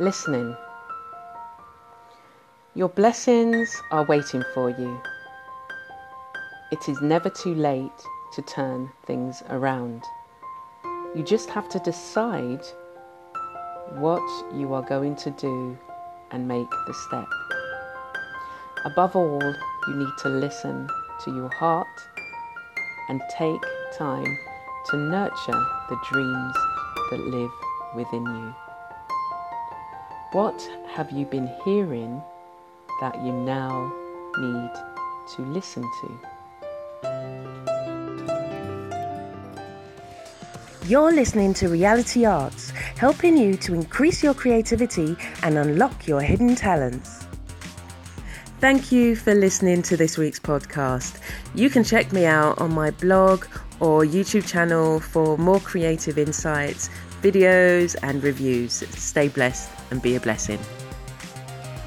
Listening. Your blessings are waiting for you. It is never too late to turn things around. You just have to decide what you are going to do and make the step. Above all, you need to listen to your heart and take time to nurture the dreams that live within you. What have you been hearing that you now need to listen to? You're listening to Reality Arts, helping you to increase your creativity and unlock your hidden talents. Thank you for listening to this week's podcast. You can check me out on my blog or YouTube channel for more creative insights videos, and reviews. Stay blessed and be a blessing.